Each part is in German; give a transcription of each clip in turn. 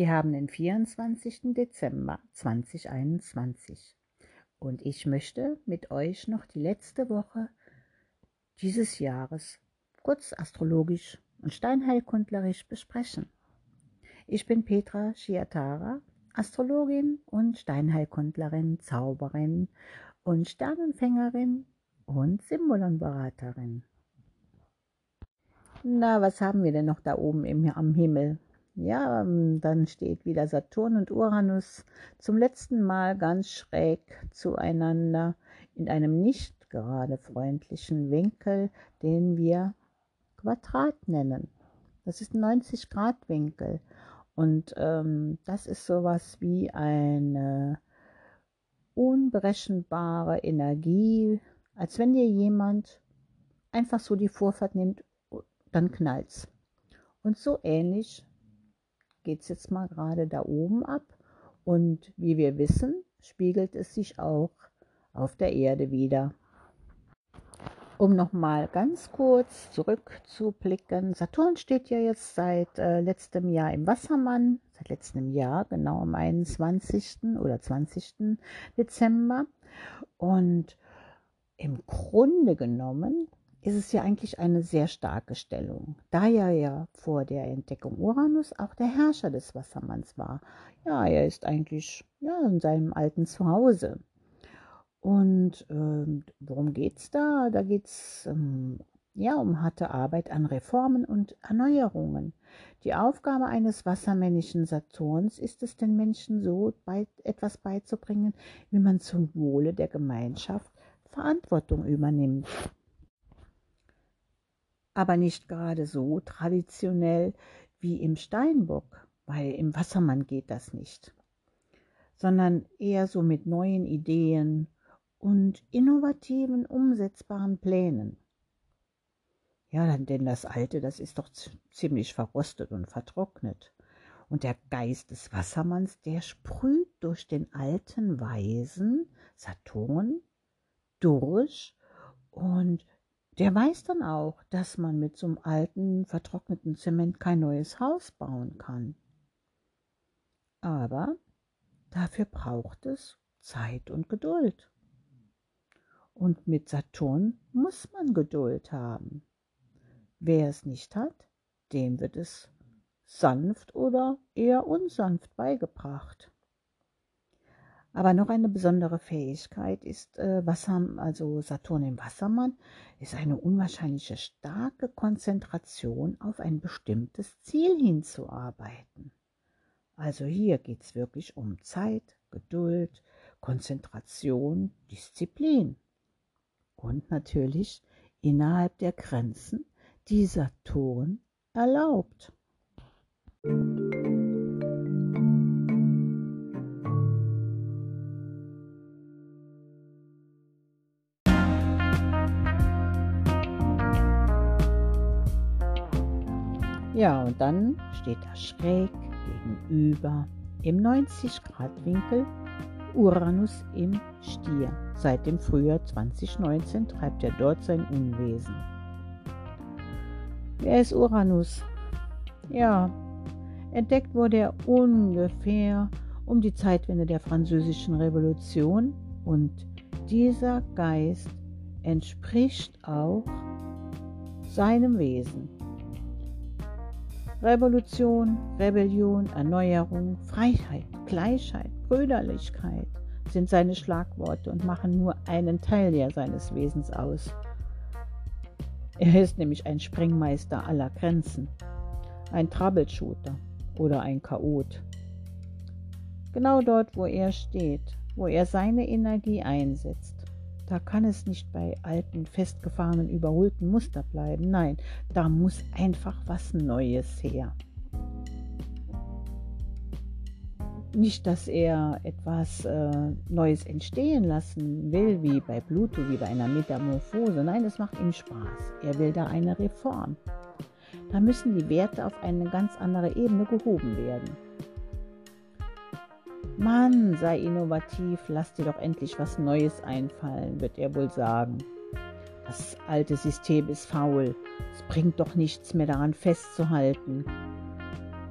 Wir haben den 24. Dezember 2021 und ich möchte mit euch noch die letzte Woche dieses Jahres kurz astrologisch und steinheilkundlerisch besprechen. Ich bin Petra Shiatara, Astrologin und Steinheilkundlerin, Zauberin und Sternenfängerin und Symbolonberaterin. Na, was haben wir denn noch da oben im, am Himmel? Ja, ähm, dann steht wieder Saturn und Uranus zum letzten Mal ganz schräg zueinander in einem nicht gerade freundlichen Winkel, den wir Quadrat nennen. Das ist ein 90 Grad Winkel und ähm, das ist sowas wie eine unberechenbare Energie, als wenn dir jemand einfach so die Vorfahrt nimmt, dann knallt's. Und so ähnlich geht es jetzt mal gerade da oben ab. Und wie wir wissen, spiegelt es sich auch auf der Erde wieder. Um nochmal ganz kurz zurückzublicken, Saturn steht ja jetzt seit äh, letztem Jahr im Wassermann, seit letztem Jahr, genau am 21. oder 20. Dezember. Und im Grunde genommen ist es ja eigentlich eine sehr starke Stellung, da er ja vor der Entdeckung Uranus auch der Herrscher des Wassermanns war. Ja, er ist eigentlich ja, in seinem alten Zuhause. Und ähm, worum geht es da? Da geht es ähm, ja, um harte Arbeit an Reformen und Erneuerungen. Die Aufgabe eines wassermännischen Saturns ist es, den Menschen so bei, etwas beizubringen, wie man zum Wohle der Gemeinschaft Verantwortung übernimmt aber nicht gerade so traditionell wie im Steinbock, weil im Wassermann geht das nicht, sondern eher so mit neuen Ideen und innovativen, umsetzbaren Plänen. Ja, denn das Alte, das ist doch ziemlich verrostet und vertrocknet. Und der Geist des Wassermanns, der sprüht durch den alten Weisen Saturn durch und der weiß dann auch, dass man mit so einem alten, vertrockneten Zement kein neues Haus bauen kann. Aber dafür braucht es Zeit und Geduld. Und mit Saturn muss man Geduld haben. Wer es nicht hat, dem wird es sanft oder eher unsanft beigebracht. Aber noch eine besondere Fähigkeit ist äh, Wasser, also Saturn im Wassermann, ist eine unwahrscheinliche starke Konzentration auf ein bestimmtes Ziel hinzuarbeiten. Also hier geht es wirklich um Zeit, Geduld, Konzentration, Disziplin und natürlich innerhalb der Grenzen, die Saturn erlaubt. Ja, und dann steht da schräg gegenüber im 90-Grad-Winkel Uranus im Stier. Seit dem Frühjahr 2019 treibt er dort sein Unwesen. Wer ist Uranus? Ja, entdeckt wurde er ungefähr um die Zeitwende der Französischen Revolution und dieser Geist entspricht auch seinem Wesen. Revolution, Rebellion, Erneuerung, Freiheit, Gleichheit, Brüderlichkeit sind seine Schlagworte und machen nur einen Teil ja seines Wesens aus. Er ist nämlich ein Sprengmeister aller Grenzen, ein Troubleshooter oder ein Chaot. Genau dort, wo er steht, wo er seine Energie einsetzt, da kann es nicht bei alten, festgefahrenen, überholten Muster bleiben. Nein, da muss einfach was Neues her. Nicht, dass er etwas äh, Neues entstehen lassen will, wie bei Pluto, wie bei einer Metamorphose. Nein, es macht ihm Spaß. Er will da eine Reform. Da müssen die Werte auf eine ganz andere Ebene gehoben werden. Mann, sei innovativ, lass dir doch endlich was Neues einfallen, wird er wohl sagen. Das alte System ist faul, es bringt doch nichts mehr daran festzuhalten.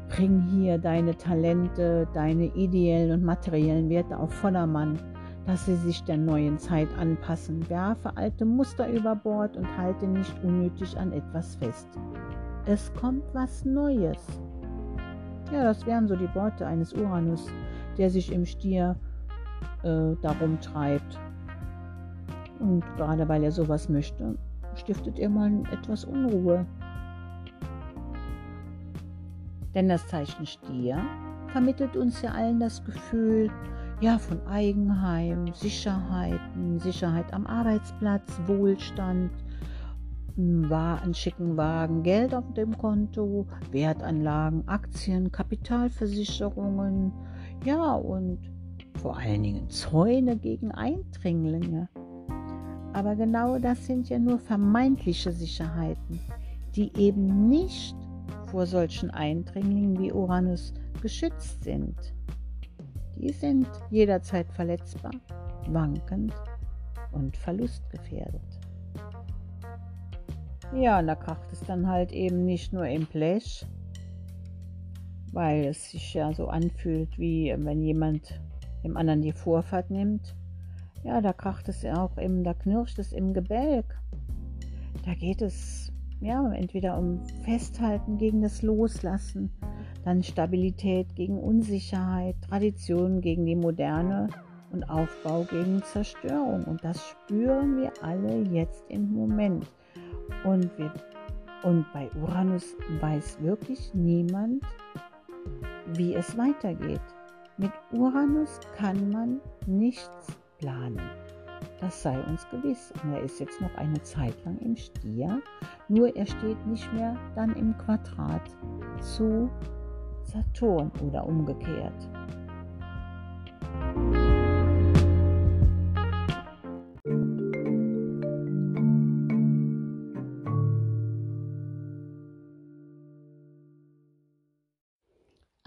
Bring hier deine Talente, deine ideellen und materiellen Werte auf Vordermann, dass sie sich der neuen Zeit anpassen. Werfe alte Muster über Bord und halte nicht unnötig an etwas fest. Es kommt was Neues. Ja, das wären so die Worte eines Uranus, der sich im Stier äh, darum treibt. Und gerade weil er sowas möchte, stiftet er mal etwas Unruhe. Denn das Zeichen Stier vermittelt uns ja allen das Gefühl, ja, von Eigenheim, Sicherheiten, Sicherheit am Arbeitsplatz, Wohlstand, einen schicken Wagen, Geld auf dem Konto, Wertanlagen, Aktien, Kapitalversicherungen, ja, und vor allen Dingen Zäune gegen Eindringlinge. Aber genau das sind ja nur vermeintliche Sicherheiten, die eben nicht vor solchen Eindringlingen wie Uranus geschützt sind. Die sind jederzeit verletzbar, wankend und verlustgefährdet. Ja, und da kracht es dann halt eben nicht nur im Blech, weil es sich ja so anfühlt, wie wenn jemand dem anderen die Vorfahrt nimmt. Ja, da kracht es auch im, da knirscht es im Gebälk. Da geht es ja entweder um Festhalten gegen das Loslassen, dann Stabilität gegen Unsicherheit, Tradition gegen die Moderne und Aufbau gegen Zerstörung. Und das spüren wir alle jetzt im Moment. Und, wir, und bei Uranus weiß wirklich niemand, wie es weitergeht. Mit Uranus kann man nichts planen. Das sei uns gewiss. Und er ist jetzt noch eine Zeit lang im Stier, nur er steht nicht mehr dann im Quadrat zu Saturn oder umgekehrt.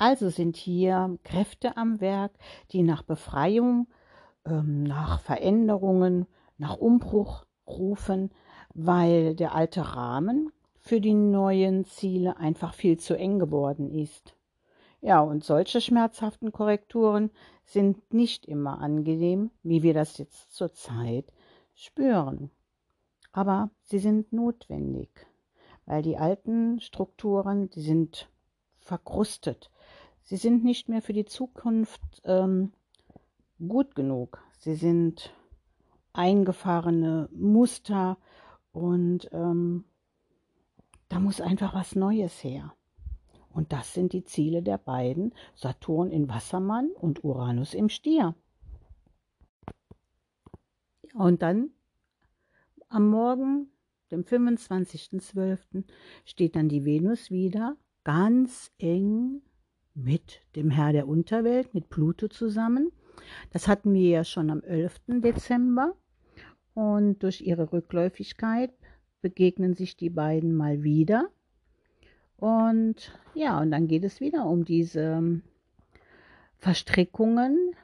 Also sind hier Kräfte am Werk, die nach Befreiung, ähm, nach Veränderungen, nach Umbruch rufen, weil der alte Rahmen für die neuen Ziele einfach viel zu eng geworden ist. Ja, und solche schmerzhaften Korrekturen sind nicht immer angenehm, wie wir das jetzt zurzeit spüren. Aber sie sind notwendig, weil die alten Strukturen, die sind verkrustet. Sie sind nicht mehr für die Zukunft ähm, gut genug. Sie sind eingefahrene Muster und ähm, da muss einfach was Neues her. Und das sind die Ziele der beiden, Saturn in Wassermann und Uranus im Stier. Und dann am Morgen, dem 25.12., steht dann die Venus wieder ganz eng mit dem Herr der Unterwelt, mit Pluto zusammen. Das hatten wir ja schon am 11. Dezember. Und durch ihre Rückläufigkeit begegnen sich die beiden mal wieder. Und ja, und dann geht es wieder um diese Verstrickungen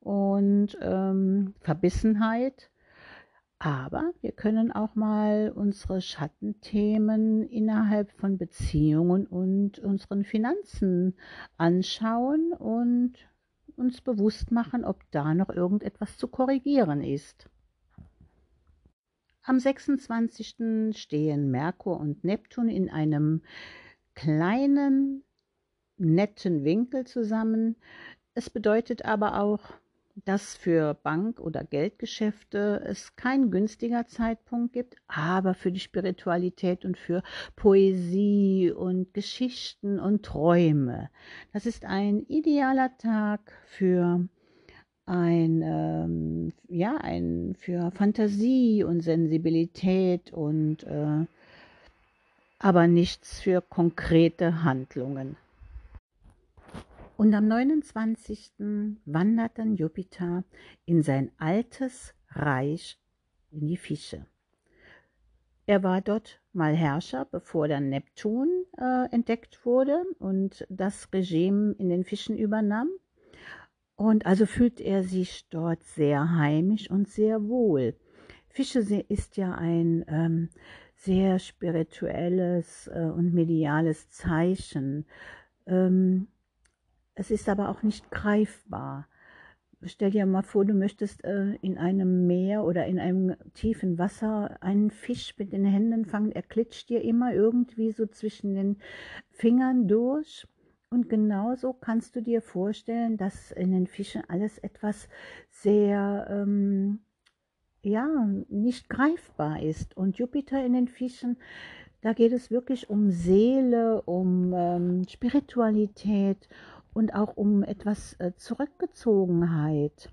und ähm, Verbissenheit aber wir können auch mal unsere Schattenthemen innerhalb von Beziehungen und unseren Finanzen anschauen und uns bewusst machen, ob da noch irgendetwas zu korrigieren ist. Am 26. stehen Merkur und Neptun in einem kleinen, netten Winkel zusammen. Es bedeutet aber auch, dass für Bank- oder Geldgeschäfte es kein günstiger Zeitpunkt gibt, aber für die Spiritualität und für Poesie und Geschichten und Träume. Das ist ein idealer Tag für ein, ähm, ja, ein, für Fantasie und Sensibilität und äh, aber nichts für konkrete Handlungen. Und am 29. wandert dann Jupiter in sein altes Reich in die Fische. Er war dort mal Herrscher, bevor dann Neptun äh, entdeckt wurde und das Regime in den Fischen übernahm. Und also fühlt er sich dort sehr heimisch und sehr wohl. Fische ist ja ein ähm, sehr spirituelles äh, und mediales Zeichen Ähm, es ist aber auch nicht greifbar. Stell dir mal vor, du möchtest äh, in einem Meer oder in einem tiefen Wasser einen Fisch mit den Händen fangen. Er klitscht dir immer irgendwie so zwischen den Fingern durch. Und genauso kannst du dir vorstellen, dass in den Fischen alles etwas sehr, ähm, ja, nicht greifbar ist. Und Jupiter in den Fischen, da geht es wirklich um Seele, um ähm, Spiritualität und auch um etwas äh, Zurückgezogenheit.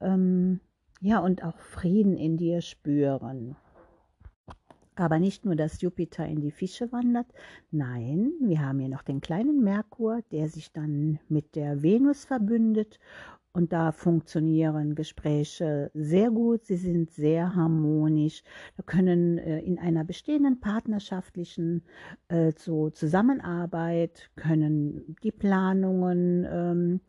Ähm, ja, und auch Frieden in dir spüren. Aber nicht nur, dass Jupiter in die Fische wandert, nein, wir haben hier noch den kleinen Merkur, der sich dann mit der Venus verbündet und da funktionieren Gespräche sehr gut, sie sind sehr harmonisch. Da können äh, in einer bestehenden partnerschaftlichen äh, Zusammenarbeit, können die Planungen ähm,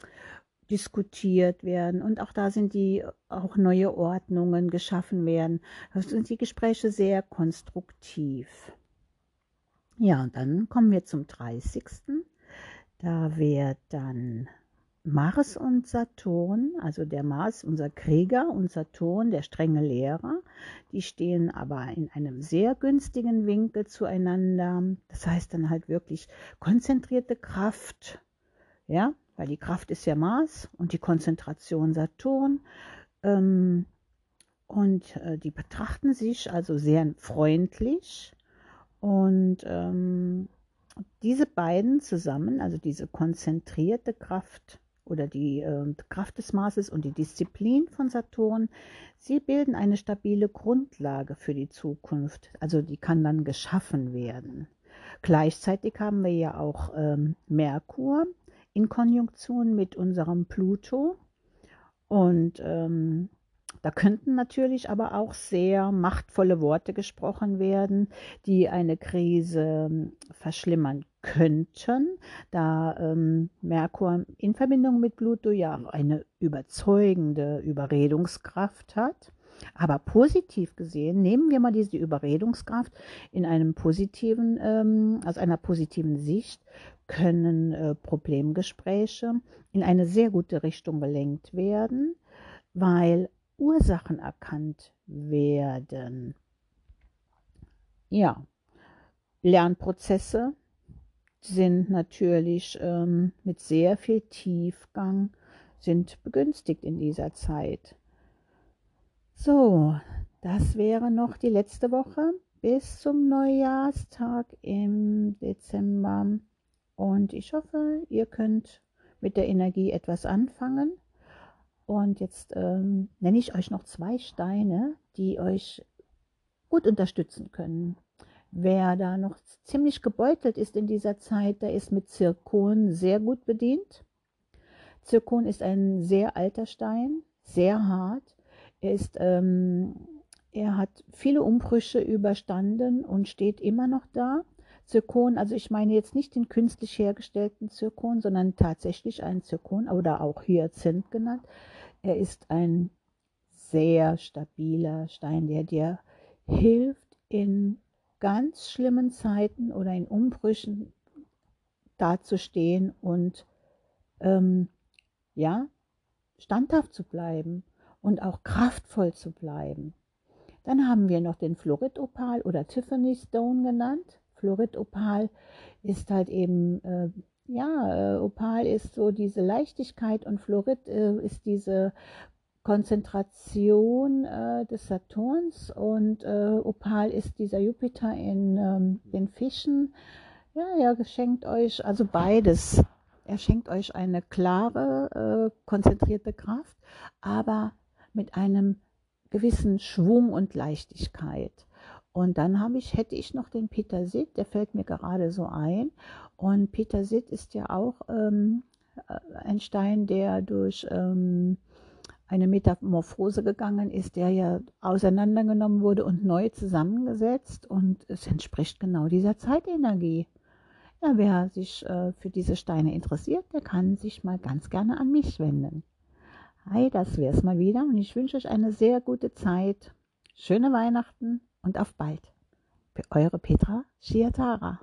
diskutiert werden und auch da sind die auch neue Ordnungen geschaffen werden. Da sind die Gespräche sehr konstruktiv. Ja, und dann kommen wir zum 30. Da wird dann Mars und Saturn, also der Mars, unser Krieger und Saturn, der strenge Lehrer, die stehen aber in einem sehr günstigen Winkel zueinander. Das heißt dann halt wirklich konzentrierte Kraft, ja, weil die Kraft ist ja Mars und die Konzentration Saturn. Ähm, und äh, die betrachten sich also sehr freundlich. Und ähm, diese beiden zusammen, also diese konzentrierte Kraft oder die äh, Kraft des Maßes und die Disziplin von Saturn, sie bilden eine stabile Grundlage für die Zukunft. Also die kann dann geschaffen werden. Gleichzeitig haben wir ja auch ähm, Merkur, in Konjunktion mit unserem Pluto. Und ähm, da könnten natürlich aber auch sehr machtvolle Worte gesprochen werden, die eine Krise ähm, verschlimmern könnten, da ähm, Merkur in Verbindung mit Pluto ja eine überzeugende Überredungskraft hat. Aber positiv gesehen, nehmen wir mal diese Überredungskraft in einem positiven, ähm, aus einer positiven Sicht, können äh, Problemgespräche in eine sehr gute Richtung gelenkt werden, weil Ursachen erkannt werden. Ja, Lernprozesse sind natürlich ähm, mit sehr viel Tiefgang, sind begünstigt in dieser Zeit. So, das wäre noch die letzte Woche bis zum Neujahrstag im Dezember und ich hoffe, ihr könnt mit der Energie etwas anfangen. Und jetzt ähm, nenne ich euch noch zwei Steine, die euch gut unterstützen können. Wer da noch ziemlich gebeutelt ist in dieser Zeit, der ist mit Zirkon sehr gut bedient. Zirkon ist ein sehr alter Stein, sehr hart. Er, ist, ähm, er hat viele Umbrüche überstanden und steht immer noch da. Zirkon, also ich meine jetzt nicht den künstlich hergestellten Zirkon, sondern tatsächlich einen Zirkon oder auch Hyazinth genannt. Er ist ein sehr stabiler Stein, der dir hilft, in ganz schlimmen Zeiten oder in Umbrüchen dazustehen und ähm, ja, standhaft zu bleiben und auch kraftvoll zu bleiben. Dann haben wir noch den Fluoridopal oder Tiffany Stone genannt. Fluorid-Opal ist halt eben, äh, ja, äh, Opal ist so diese Leichtigkeit und Fluorid äh, ist diese Konzentration äh, des Saturns und äh, Opal ist dieser Jupiter in ähm, den Fischen. Ja, er schenkt euch also beides. Er schenkt euch eine klare, äh, konzentrierte Kraft, aber mit einem gewissen Schwung und Leichtigkeit. Und dann habe ich, hätte ich noch den Petersit, der fällt mir gerade so ein. Und Petersit ist ja auch ähm, äh, ein Stein, der durch ähm, eine Metamorphose gegangen ist, der ja auseinandergenommen wurde und neu zusammengesetzt. Und es entspricht genau dieser Zeitenergie. Ja, wer sich äh, für diese Steine interessiert, der kann sich mal ganz gerne an mich wenden. Hi, das wäre es mal wieder und ich wünsche euch eine sehr gute Zeit. Schöne Weihnachten und auf bald. Eure Petra Schiatara.